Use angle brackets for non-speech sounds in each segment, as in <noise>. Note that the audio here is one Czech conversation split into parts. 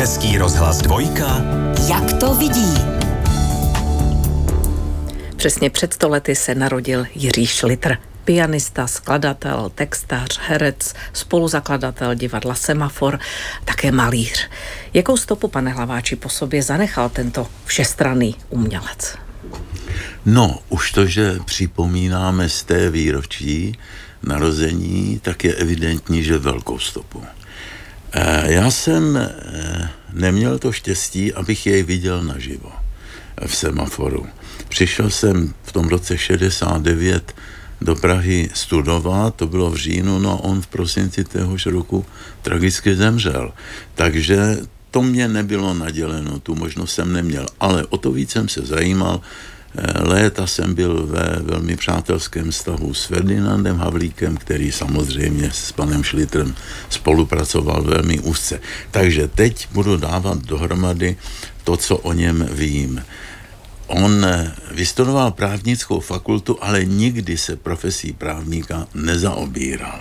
Český rozhlas dvojka. Jak to vidí? Přesně před stolety se narodil Jiří Šlitr. Pianista, skladatel, textář, herec, spoluzakladatel divadla Semafor, také malíř. Jakou stopu, pane Hlaváči, po sobě zanechal tento všestranný umělec? No, už to, že připomínáme z té výročí narození, tak je evidentní, že velkou stopu. Eh, já jsem eh, neměl to štěstí, abych jej viděl naživo v semaforu. Přišel jsem v tom roce 69 do Prahy studovat, to bylo v říjnu, no a on v prosinci téhož roku tragicky zemřel. Takže to mě nebylo naděleno, tu možnost jsem neměl, ale o to víc jsem se zajímal, léta jsem byl ve velmi přátelském stavu s Ferdinandem Havlíkem, který samozřejmě s panem Šlitrem spolupracoval velmi úzce. Takže teď budu dávat dohromady to, co o něm vím. On eh, vystudoval právnickou fakultu, ale nikdy se profesí právníka nezaobíral.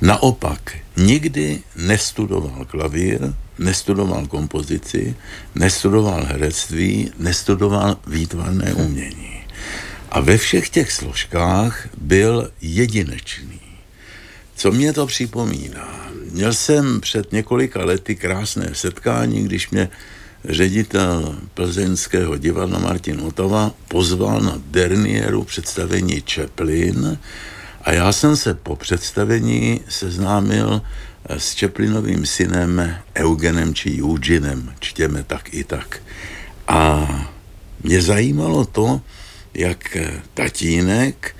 Naopak, nikdy nestudoval klavír, nestudoval kompozici, nestudoval herectví, nestudoval výtvarné umění. A ve všech těch složkách byl jedinečný. Co mě to připomíná? Měl jsem před několika lety krásné setkání, když mě ředitel plzeňského divadla Martin Otava pozval na Dernieru představení Chaplin a já jsem se po představení seznámil eh, s Čeplinovým synem Eugenem či Eugenem, čtěme tak i tak. A mě zajímalo to, jak tatínek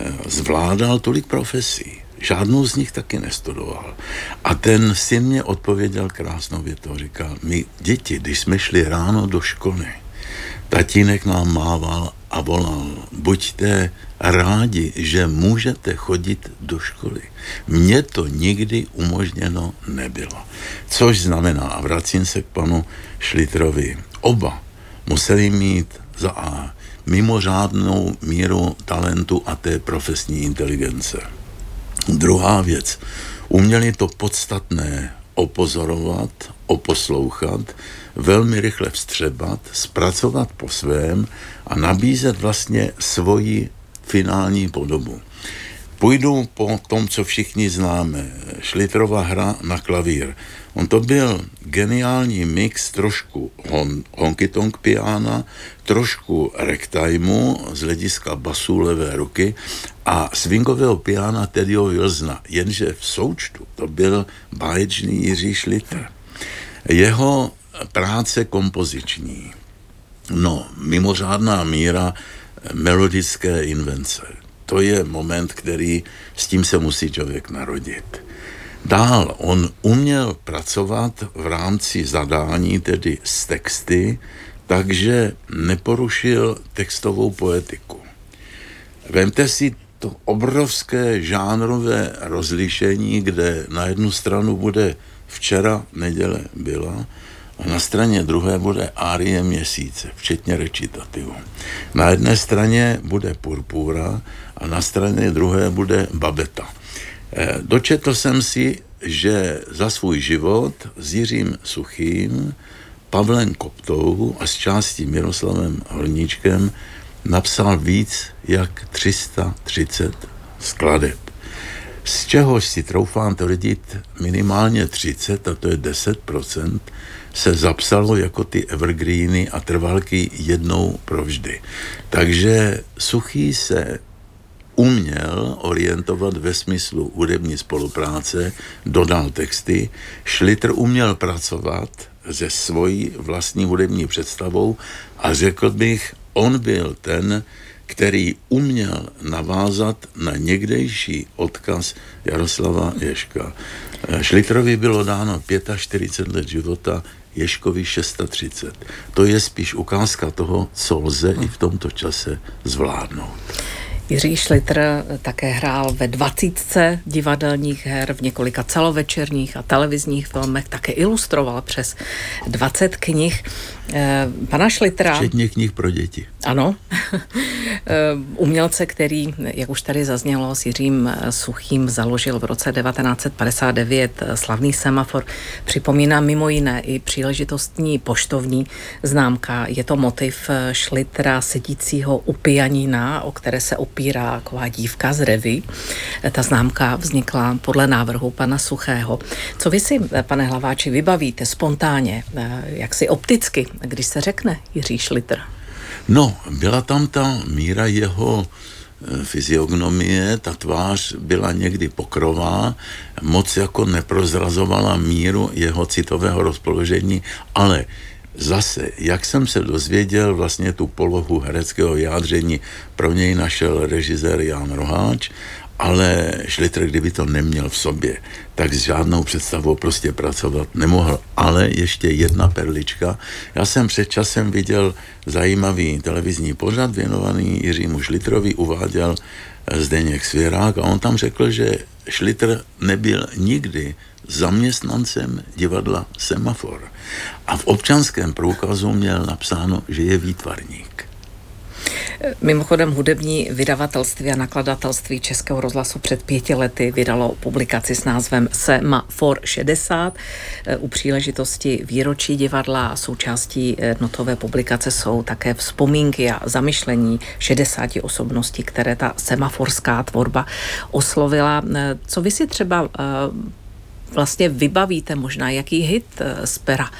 eh, zvládal tolik profesí. Žádnou z nich taky nestudoval. A ten syn mě odpověděl krásnou větou. Říkal, my děti, když jsme šli ráno do školy, tatínek nám mával a volal, buďte rádi, že můžete chodit do školy. Mně to nikdy umožněno nebylo. Což znamená, a vracím se k panu Šlitrovi, oba museli mít za A mimořádnou míru talentu a té profesní inteligence. Druhá věc, uměli to podstatné opozorovat, oposlouchat, velmi rychle vstřebat, zpracovat po svém a nabízet vlastně svoji finální podobu. Půjdu po tom, co všichni známe. Šlitrova hra na klavír. On to byl geniální mix trošku hon, honky-tonk piana, trošku ragtimeu z hlediska basů levé ruky a swingového piana Tedio Wilsona. Jenže v součtu to byl báječný Jiří Šlitr. Jeho práce kompoziční. No, mimořádná míra melodické invence. To je moment, který s tím se musí člověk narodit. Dál on uměl pracovat v rámci zadání, tedy s texty, takže neporušil textovou poetiku. Vemte si to obrovské žánrové rozlišení, kde na jednu stranu bude včera neděle byla a na straně druhé bude árie měsíce, včetně recitativu. Na jedné straně bude purpura a na straně druhé bude babeta. Eh, dočetl jsem si, že za svůj život s Jiřím Suchým, Pavlem Koptou a s částí Miroslavem Horníčkem napsal víc jak 330 skladeb. Z čehož si troufám tvrdit minimálně 30, a to je 10%, se zapsalo jako ty evergreeny a trvalky jednou provždy. Takže Suchý se uměl orientovat ve smyslu hudební spolupráce, dodal texty, Šlitr uměl pracovat se svojí vlastní hudební představou a řekl bych, on byl ten, který uměl navázat na někdejší odkaz Jaroslava Ješka. Šlitrovi bylo dáno 45 let života, Ješkovi 630. To je spíš ukázka toho, co lze i v tomto čase zvládnout. Jiří Šlitr také hrál ve dvacítce divadelních her, v několika celovečerních a televizních filmech, také ilustroval přes 20 knih. Eh, pana Šlitra. Včetně knih pro děti. Ano. <laughs> Eh, umělce, který, jak už tady zaznělo, s Jiřím Suchým založil v roce 1959 slavný semafor. Připomíná mimo jiné i příležitostní poštovní známka. Je to motiv Šlitra sedícího u pianína, o které se opírá taková dívka z revy. Ta známka vznikla podle návrhu pana Suchého. Co vy si, pane Hlaváči, vybavíte spontánně, jak si opticky, když se řekne Jiří Šlitr? No, byla tam ta míra jeho e, fyziognomie, ta tvář byla někdy pokrová, moc jako neprozrazovala míru jeho citového rozpoložení, ale zase, jak jsem se dozvěděl vlastně tu polohu hereckého vyjádření, pro něj našel režisér Jan Roháč ale Schlitter, kdyby to neměl v sobě, tak s žádnou představou prostě pracovat nemohl. Ale ještě jedna perlička. Já jsem před časem viděl zajímavý televizní pořad věnovaný Jiřímu Šlitrovi, uváděl Zdeněk Svěrák a on tam řekl, že Šlitr nebyl nikdy zaměstnancem divadla Semafor. A v občanském průkazu měl napsáno, že je výtvarník. Mimochodem hudební vydavatelství a nakladatelství Českého rozhlasu před pěti lety vydalo publikaci s názvem Sema for 60 u příležitosti výročí divadla a součástí notové publikace jsou také vzpomínky a zamyšlení 60 osobností, které ta semaforská tvorba oslovila. Co vy si třeba eh, vlastně vybavíte možná, jaký hit eh, z pera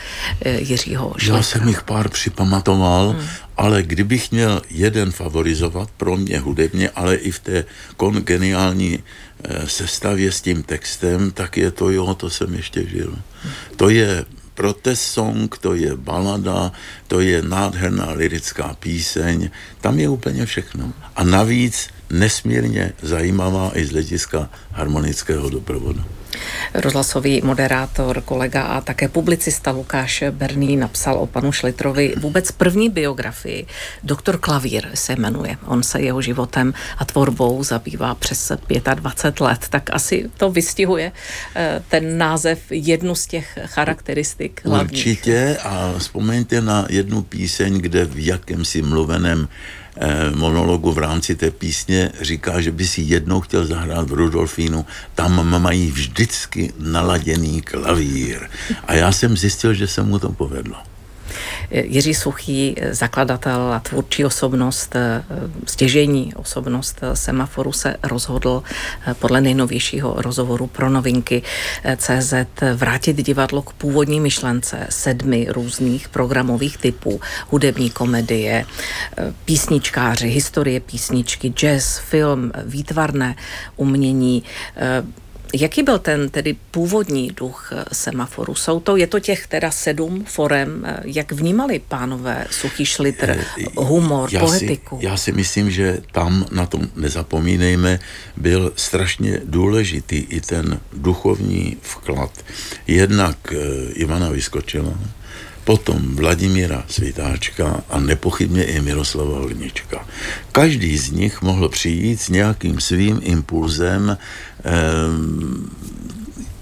eh, Jiřího Šlechta? Já jsem jich pár připamatoval, hmm. ale kdybych měl jeden favorizovat pro mě hudebně, ale i v té kongeniální eh, sestavě s tím textem, tak je to jo, to jsem ještě žil. Hmm. To je protest song, to je balada, to je nádherná lirická píseň, tam je úplně všechno. A navíc nesmírně zajímavá i z hlediska harmonického doprovodu. Rozhlasový moderátor, kolega a také publicista Lukáš Berný napsal o panu Šlitrovi vůbec první biografii. Doktor Klavír se jmenuje. On se jeho životem a tvorbou zabývá přes 25 let, tak asi to vystihuje eh, ten název jednu z těch charakteristik hlavních. Určitě a vzpomeňte na jednu píseň, kde v jakémsi mluveném monologu v rámci té písně říká, že by si jednou chtěl zahrát v Rudolfínu, tam mají vždycky naladěný klavír. A já jsem zjistil, že se mu to povedlo. Jiří Suchý, zakladatel a tvůrčí osobnost, eh, stěžení osobnost eh, Semaforu se rozhodl eh, podle nejnovějšího rozhovoru pro novinky CZ vrátit divadlo k původní myšlence sedmi různých programových typů, hudební komedie, písničkáři, historie písničky, jazz, film, výtvarné umění, Jaký byl ten tedy původní duch eh, semaforu? Jsou to, je to těch teda sedm forem, eh, jak vnímali pánové Suchý Šlitr, eh, humor, já poetiku? Si, já si myslím, že tam na tom nezapomínejme, byl strašně důležitý i ten duchovní vklad. Jednak Ivana Vyskočila, potom Vladimíra Svitáčka a nepochybně i Miroslava Hornička. Každý z nich mohl přijít s nějakým svým impulzem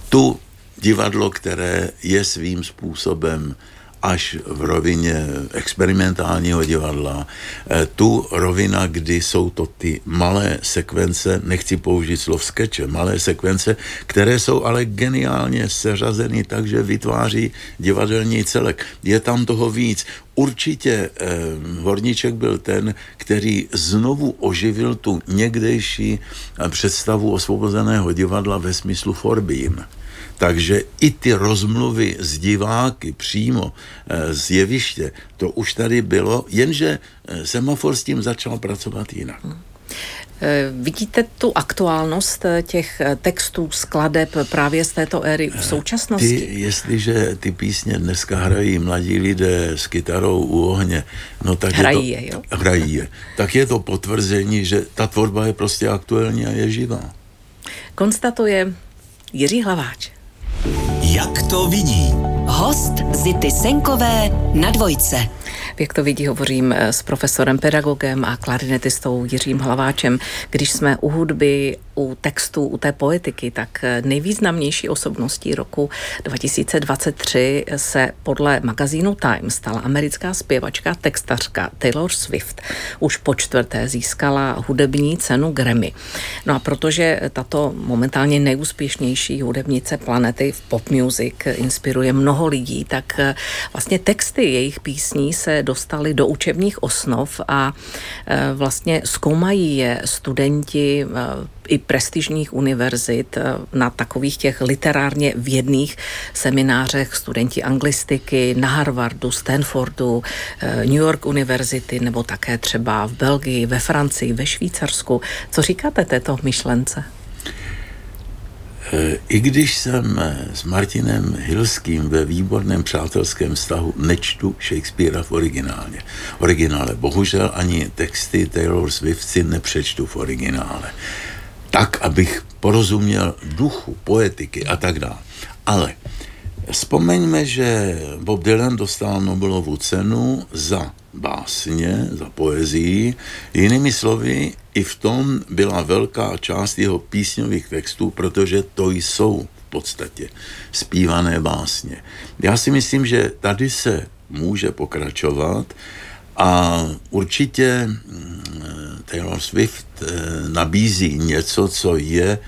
tu divadlo, které je svým způsobem až v rovině experimentálního divadla. Eh, tu rovina, kdy jsou to ty malé sekvence, nechci použít slov skeče, malé sekvence, které jsou ale geniálně seřazeny tak, že vytváří divadelní celek. Je tam toho víc. Určitě eh, Horníček byl ten, který znovu oživil tu někdejší představu osvobozeného divadla ve smyslu Forbím. Takže i ty rozmluvy s diváky přímo eh, z jeviště, to už tady bylo, jenže eh, semafor s tím začal pracovat jinak. Hmm. Vidíte tu aktuálnost těch textů, skladeb právě z této éry v současnosti? Ty, jestliže ty písně dneska hrají mladí lidé s kytarou u ohně, no tak hrají je to, je, jo? Hrají je. Tak je to potvrzení, že ta tvorba je prostě aktuální a je živá. Konstatuje Jiří Hlaváč. Jak to vidí? Host Zity Senkové na dvojce. Jak to vidí, hovořím eh, s profesorem, pedagogem a klarinetistou Jiřím Hlaváčem. Když jsme u hudby, u textu, u té poetiky, tak nejvýznamnější osobností roku 2023 se podle magazínu Time stala americká zpěvačka, textařka Taylor Swift. Už po čtvrté získala hudební cenu Grammy. No a protože tato momentálně nejúspěšnější hudebnice planety v pop music inspiruje mnoho lidí, tak vlastně texty jejich písní se dostaly do učebních osnov a e, vlastně zkoumají je studenti i prestižních univerzit e, na takových těch literárně vědných seminářech studenti anglistiky na Harvardu, Stanfordu, New York University nebo také třeba v Belgii, ve Francii, ve Švýcarsku. Co říkáte této myšlence? Eh, I když jsem eh, s Martinem Hilským ve výborném přátelském vztahu, nečtu Shakespearea v originálně. Originále. Bohužel ani texty Taylor Swift si nepřečtu v originále. Tak, abych porozuměl duchu, poetiky a tak dále. Ale vzpomeňme, že Bob Dylan dostal Nobelovu cenu za básně, za poezii. Jinými slovy, i v tom byla velká část jeho písňových textů, protože to jsou v podstatě zpívané básně. Já si myslím, že tady se může pokračovat a určitě mm, Taylor Swift nabízí něco, co je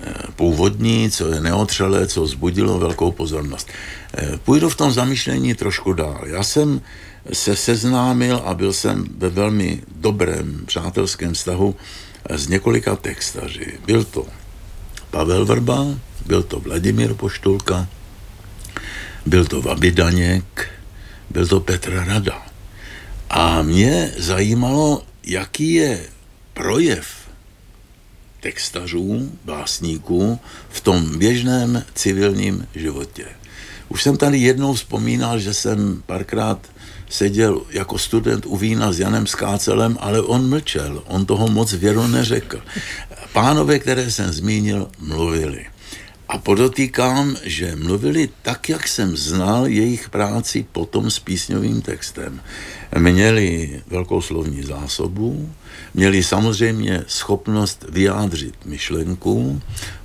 eh, původní, co je neotřelé, co vzbudilo velkou pozornost. Eh, půjdu v tom zamýšlení trošku dál. Já jsem se seznámil a byl jsem ve velmi dobrém přátelském vztahu s několika textaři. Byl to Pavel Vrba, byl to Vladimír Poštulka, byl to Vabidaněk, byl to Petr Rada. A mě zajímalo, jaký je projev textařů, básníků v tom běžném civilním životě. Už jsem tady jednou vzpomínal, že jsem párkrát seděl jako student u vína s Janem Skácelem, ale on mlčel, on toho moc věru neřekl. Pánové, které jsem zmínil, mluvili. A podotýkám, že mluvili tak, jak jsem znal jejich práci potom s písňovým textem. Měli velkou slovní zásobu, měli samozřejmě schopnost vyjádřit myšlenku,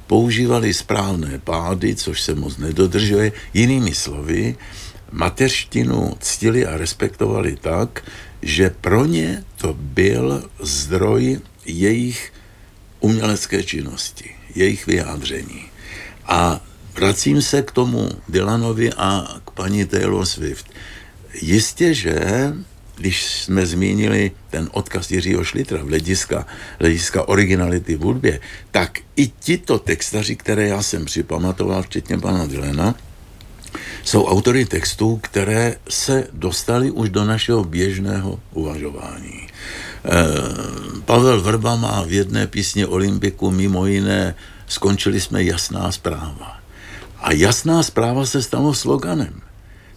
používali správné pády, což se moc nedodržuje. Jinými slovy, mateřštinu ctili a respektovali tak, že pro ně to byl zdroj jejich umělecké činnosti, jejich vyjádření. A vracím se k tomu Dylanovi a k paní Taylor Swift. Jistě, že když jsme zmínili ten odkaz Jiřího Šlitra v hlediska, hlediska originality v hudbě, tak i tito textaři, které já jsem připamatoval, včetně pana Dylena, jsou autory textů, které se dostaly už do našeho běžného uvažování. Eh, Pavel Vrba má v jedné písni Olympiku mimo jiné skončili jsme jasná zpráva. A jasná zpráva se stalo sloganem.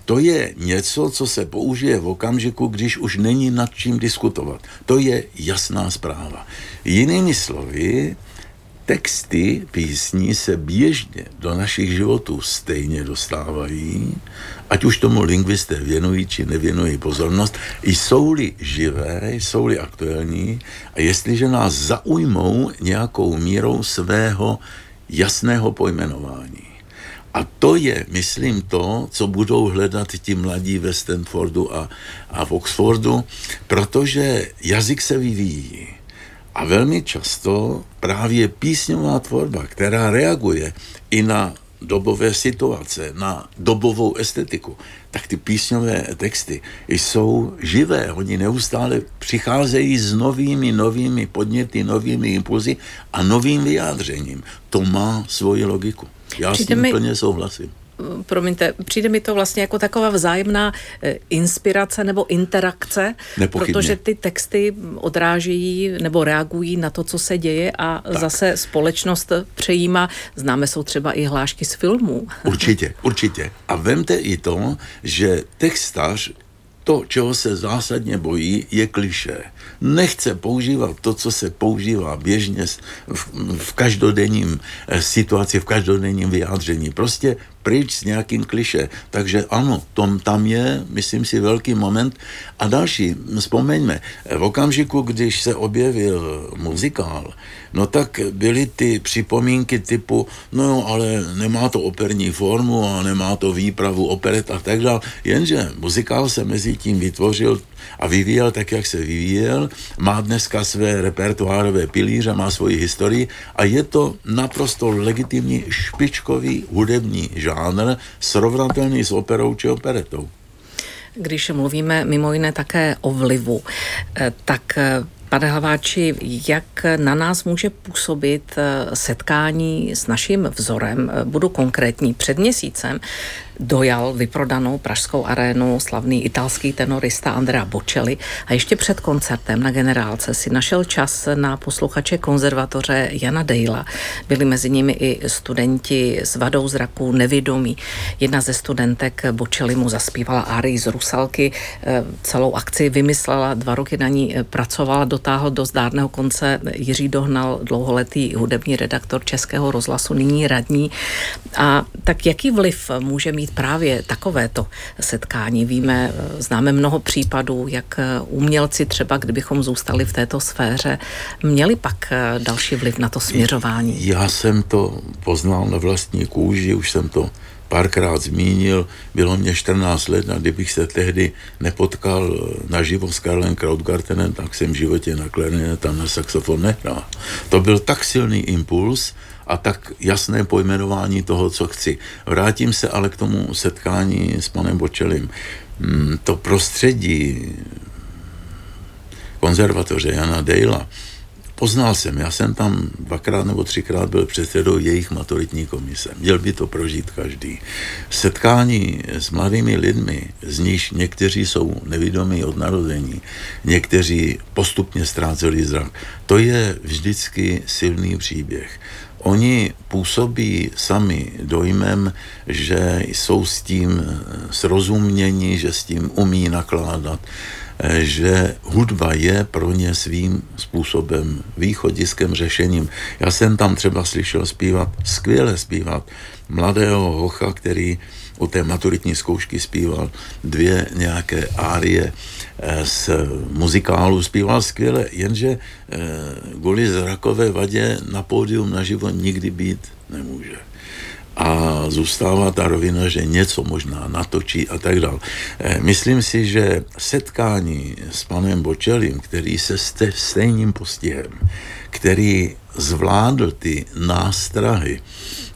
To je něco, co se použije v okamžiku, když už není nad čím diskutovat. To je jasná zpráva. Jinými slovy, texty písní se běžně do našich životů stejně dostávají, ať už tomu lingvisté věnují či nevěnují pozornost, jsou-li živé, jsou-li aktuální a jestliže nás zaujmou nějakou mírou svého jasného pojmenování. A to je, myslím, to, co budou hledat ti mladí ve Stanfordu a, a v Oxfordu, protože jazyk se vyvíjí a velmi často právě písňová tvorba, která reaguje i na dobové situace, na dobovou estetiku, tak ty písňové texty jsou živé. Oni neustále přicházejí s novými, novými podněty, novými impulzy a novým vyjádřením. To má svoji logiku. Já Přijde s tím mi... plně souhlasím promiňte, přijde mi to vlastně jako taková vzájemná eh, inspirace nebo interakce, Nepochybně. protože ty texty odrážejí nebo reagují na to, co se děje a tak. zase společnost přejímá. Známe jsou třeba i hlášky z filmů. <laughs> Určitě, určitě. A vemte i to, že textař to, čeho se zásadně bojí, je kliše. Nechce používat to, co se používá běžně v, v každodenním eh, situaci, v každodenním vyjádření. Prostě pryč s nějakým kliše. Takže ano, tom, tam je, myslím si, velký moment. A další, vzpomeňme, v okamžiku, když se objevil muzikál, no tak byly ty připomínky typu, no jo, ale nemá to operní formu a nemá to výpravu operet a tak dále. Jenže muzikál se mezi tím vytvořil a vyvíjel tak, jak se vyvíjel, má dneska své repertoárové pilíře, má svoji historii a je to naprosto legitimní špičkový hudební žánr, srovnatelný s operou či operetou. Když mluvíme mimo jiné také o vlivu, eh, tak eh, Pane Hlaváči, jak na nás může působit eh, setkání s naším vzorem? Budu konkrétní. Před měsícem dojal vyprodanou pražskou arénu slavný italský tenorista Andrea Bocelli a ještě před koncertem na generálce si našel čas na posluchače konzervatoře Jana Dejla. Byli mezi nimi i studenti s vadou zraku nevědomí. Jedna ze studentek Bocelli mu zaspívala árii z Rusalky, eh, celou akci vymyslela, dva roky na ní pracovala, dotáhl do zdárného konce Jiří Dohnal, dlouholetý hudební redaktor Českého rozhlasu, nyní radní. A tak jaký vliv může mít právě takovéto setkání? Víme, známe mnoho případů, jak umělci třeba, kdybychom zůstali v této sféře, měli pak další vliv na to směřování. Já jsem to poznal na vlastní kůži, už jsem to párkrát zmínil, bylo mě 14 let a kdybych se tehdy nepotkal naživo s Karlem Krautgartenem, tak jsem v životě na klarinet tam na saxofon nehrál. To byl tak silný impuls a tak jasné pojmenování toho, co chci. Vrátím se ale k tomu setkání s panem Bočelem. Hmm, to prostředí konzervatoře Jana Dejla, Poznal jsem, já jsem tam dvakrát nebo třikrát byl předsedou jejich maturitní komise. Měl by to prožít každý. Setkání s mladými lidmi, z nich někteří jsou nevidomí od narození, někteří postupně ztráceli zrak, to je vždycky silný příběh. Oni působí sami dojmem, že jsou s tím srozumění, že s tím umí nakládat, že hudba je pro ně svým způsobem východiskem, řešením. Já jsem tam třeba slyšel zpívat, skvěle zpívat, mladého hocha, který u té maturitní zkoušky zpíval dvě nějaké árie eh, z muzikálu, zpíval skvěle, jenže eh, kvůli zrakové vadě na pódium naživo nikdy být nemůže a zůstává ta rovina, že něco možná natočí a tak dále. Eh, myslím si, že setkání s panem Bočelím, který se ste, stejným postihem, který zvládl ty nástrahy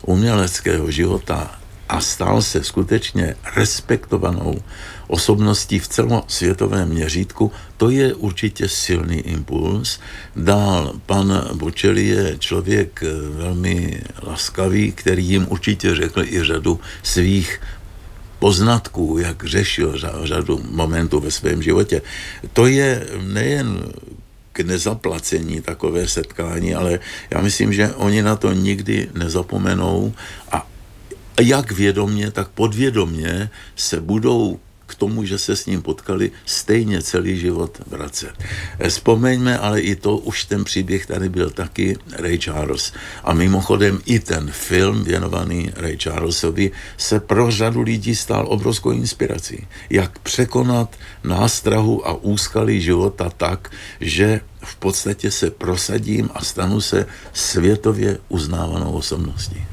uměleckého života a stal se skutečně respektovanou osobností v celosvětovém měřítku, to je určitě silný impuls. Dál pan Bočeli je člověk eh, velmi laskavý, který jim určitě řekl i řadu svých poznatků, jak řešil řadu momentů ve svém životě. To je nejen k nezaplacení takové setkání, ale já myslím, že oni na to nikdy nezapomenou a jak vědomně, tak podvědomně se budou k tomu, že se s ním potkali, stejně celý život vracet. Eh, vzpomeňme, ale i to, už ten příběh tady byl taky Ray Charles. A mimochodem i ten film věnovaný Ray Charlesovi se pro řadu lidí stal obrovskou inspirací. Jak překonat nástrahu a úskalí života tak, že v podstatě se prosadím a stanu se světově uznávanou osobností.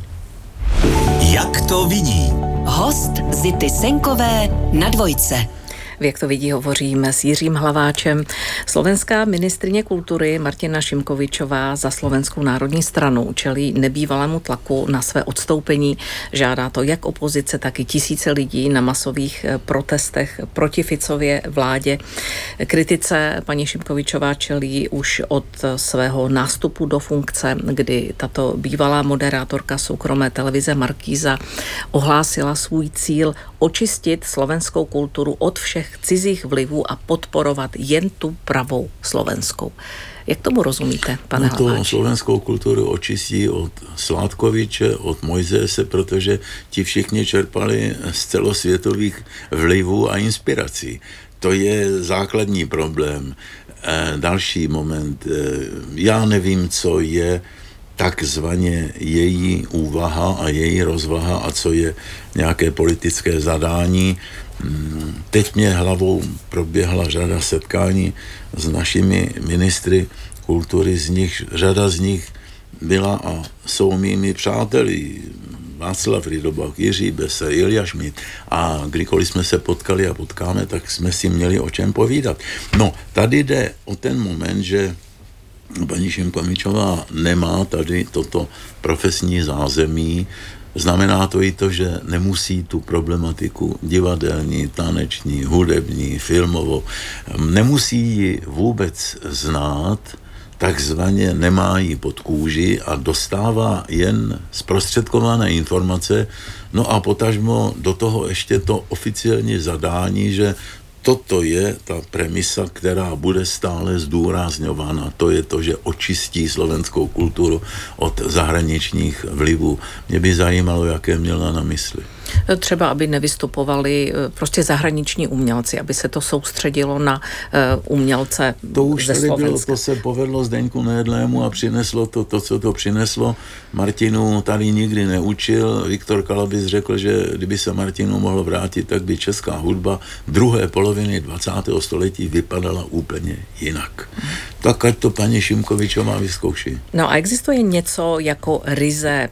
Jak to vidí? Host Zity Senkové na dvojce. Jak to vidí, hovoříme s Jiřím Hlaváčem. Slovenská ministrině kultury Martina Šimkovičová za Slovenskou národní stranu čelí nebývalému tlaku na své odstoupení. Žádá to jak opozice, tak i tisíce lidí na masových eh, protestech proti Ficově vládě. Kritice paní Šimkovičová čelí už od svého nástupu do funkce, kdy tato bývalá moderátorka soukromé televize Markíza ohlásila svůj cíl očistit slovenskou kulturu od všech cizích vlivů a podporovat jen tu pravou slovenskou. Jak tomu rozumíte, pane no to Hlaváč? slovenskou kulturu očistí od Sládkoviče, od Mojzese, protože ti všichni čerpali z celosvětových vlivů a inspirací. To je základní problém. E, další moment. E, já nevím, co je takzvaně její úvaha a její rozvaha a co je nějaké politické zadání. Teď mě hlavou proběhla řada setkání s našimi ministry kultury, z nich, řada z nich byla a jsou mými přáteli. Václav Rydobak, Jiří Bese, Ilja Šmit a kdykoliv jsme se potkali a potkáme, tak jsme si měli o čem povídat. No, tady jde o ten moment, že paní Šimkomičová nemá tady toto profesní zázemí, Znamená to i to, že nemusí tu problematiku divadelní, taneční, hudební, filmovou, nemusí ji vůbec znát, takzvaně nemá ji pod kůži a dostává jen zprostředkované informace, no a potažmo do toho ještě to oficiální zadání, že toto je ta premisa, která bude stále zdůrazňována. To je to, že očistí slovenskou kulturu od zahraničních vlivů. Mě by zajímalo, jaké měla na mysli. Třeba, aby nevystupovali eh, prostě zahraniční umělci, aby se to soustředilo na eh, umělce To už ze tady bylo, to se povedlo Zdeňku Nejedlému a přineslo to, to, co to přineslo. Martinu tady nikdy neučil. Viktor Kalabis řekl, že kdyby se Martinu mohlo vrátit, tak by česká hudba druhé poloviny 20. století vypadala úplně jinak. Tak ať to paní Šimkovičová vyzkouší. No a existuje něco jako ryze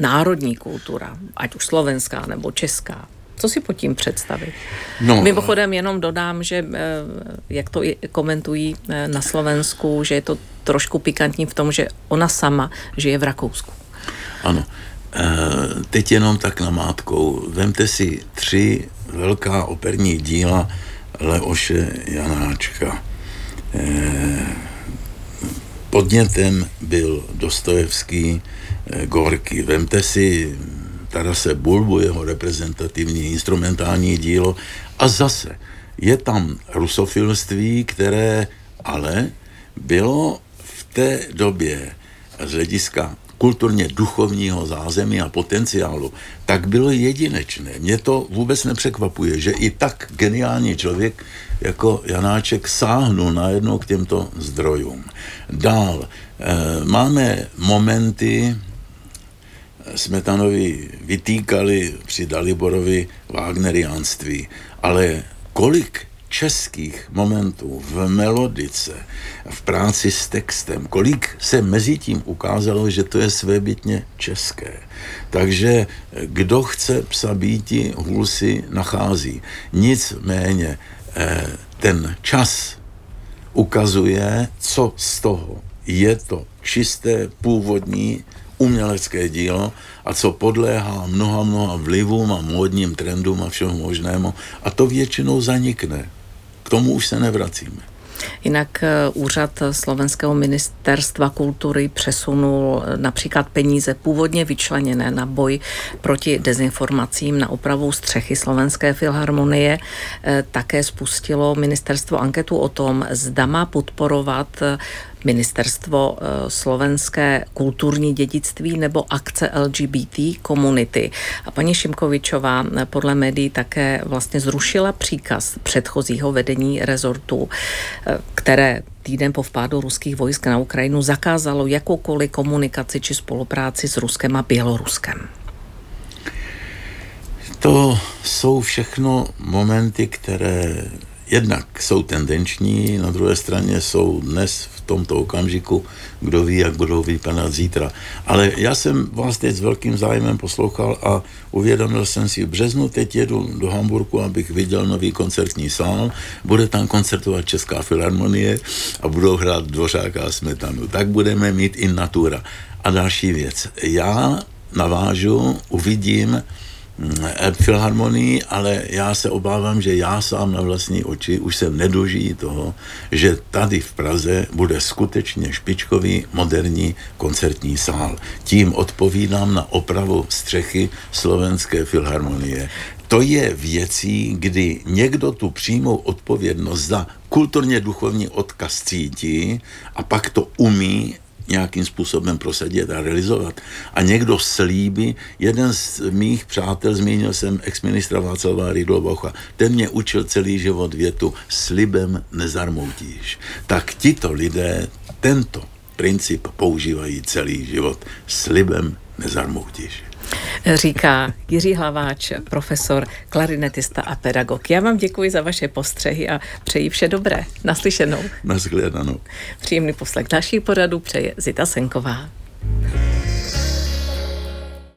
národní kultura, ať už slovenská nebo česká. Co si pod tím představit? No, Mimochodem jenom dodám, že eh, jak to i komentují eh, na Slovensku, že je to trošku pikantní v tom, že ona sama žije v Rakousku. Ano. E, teď jenom tak namátkou. Vemte si tři velká operní díla Leoše Janáčka. Podnětem byl Dostojevský Gorky. Vemte si Tarase Bulbu, jeho reprezentativní instrumentální dílo. A zase je tam rusofilství, které ale bylo v té době z hlediska kulturně duchovního zázemí a potenciálu, tak bylo jedinečné. Mě to vůbec nepřekvapuje, že i tak geniální člověk jako Janáček sáhnul najednou k těmto zdrojům. Dál eh, máme momenty, Smetanovi vytýkali při Daliborovi Wagneriánství, ale kolik českých momentů v melodice, v práci s textem, kolik se mezi tím ukázalo, že to je svébytně české. Takže kdo chce psa býti, hůl si nachází. Nicméně eh, ten čas ukazuje, co z toho je to čisté, původní umělecké dílo a co podléhá mnoha, mnoha vlivům a módním trendům a všemu možnému. A to většinou zanikne. K tomu už se nevracíme. Jinak eh, úřad Slovenského ministerstva kultury přesunul eh, například peníze původně vyčleněné na boj proti dezinformacím na opravu střechy Slovenské filharmonie. Eh, Také spustilo ministerstvo anketu o tom, zda má podporovat ministerstvo eh, slovenské kulturní dědictví nebo akce LGBT komunity. A paní Šimkovičová eh, podle médií také vlastně zrušila příkaz předchozího vedení rezortu, eh, které týden po vpádu ruských vojsk na Ukrajinu zakázalo jakoukoliv komunikaci či spolupráci s Ruskem a Běloruskem. To jsou všechno momenty, které jednak jsou tendenční, na druhé straně jsou dnes v tomto okamžiku, kdo ví, jak budou vypadat zítra. Ale já jsem vás teď s velkým zájmem poslouchal a uvědomil jsem si, v březnu teď jedu do Hamburgu, abych viděl nový koncertní sál, bude tam koncertovat Česká filharmonie a budou hrát Dvořáka a Smetanu. Tak budeme mít in natura. A další věc. Já navážu, uvidím, filharmonii, ale já se obávám, že já sám na vlastní oči už se nedožijí toho, že tady v Praze bude skutečně špičkový moderní koncertní sál. Tím odpovídám na opravu střechy slovenské filharmonie. To je věcí, kdy někdo tu přímou odpovědnost za kulturně duchovní odkaz cítí a pak to umí nějakým způsobem prosadit a realizovat. A někdo slíbí, jeden z mých přátel, zmínil jsem ex-ministra Václava Rydlobocha, ten mě učil celý život větu, slibem nezarmoutíš. Tak tito lidé tento princip používají celý život. Slibem nezarmoutíš. Říká Jiří Hlaváč, profesor, klarinetista a pedagog. Já vám děkuji za vaše postřehy a přeji vše dobré. Naslyšenou. Naschledanou. Příjemný poslech další poradu přeje Zita Senková.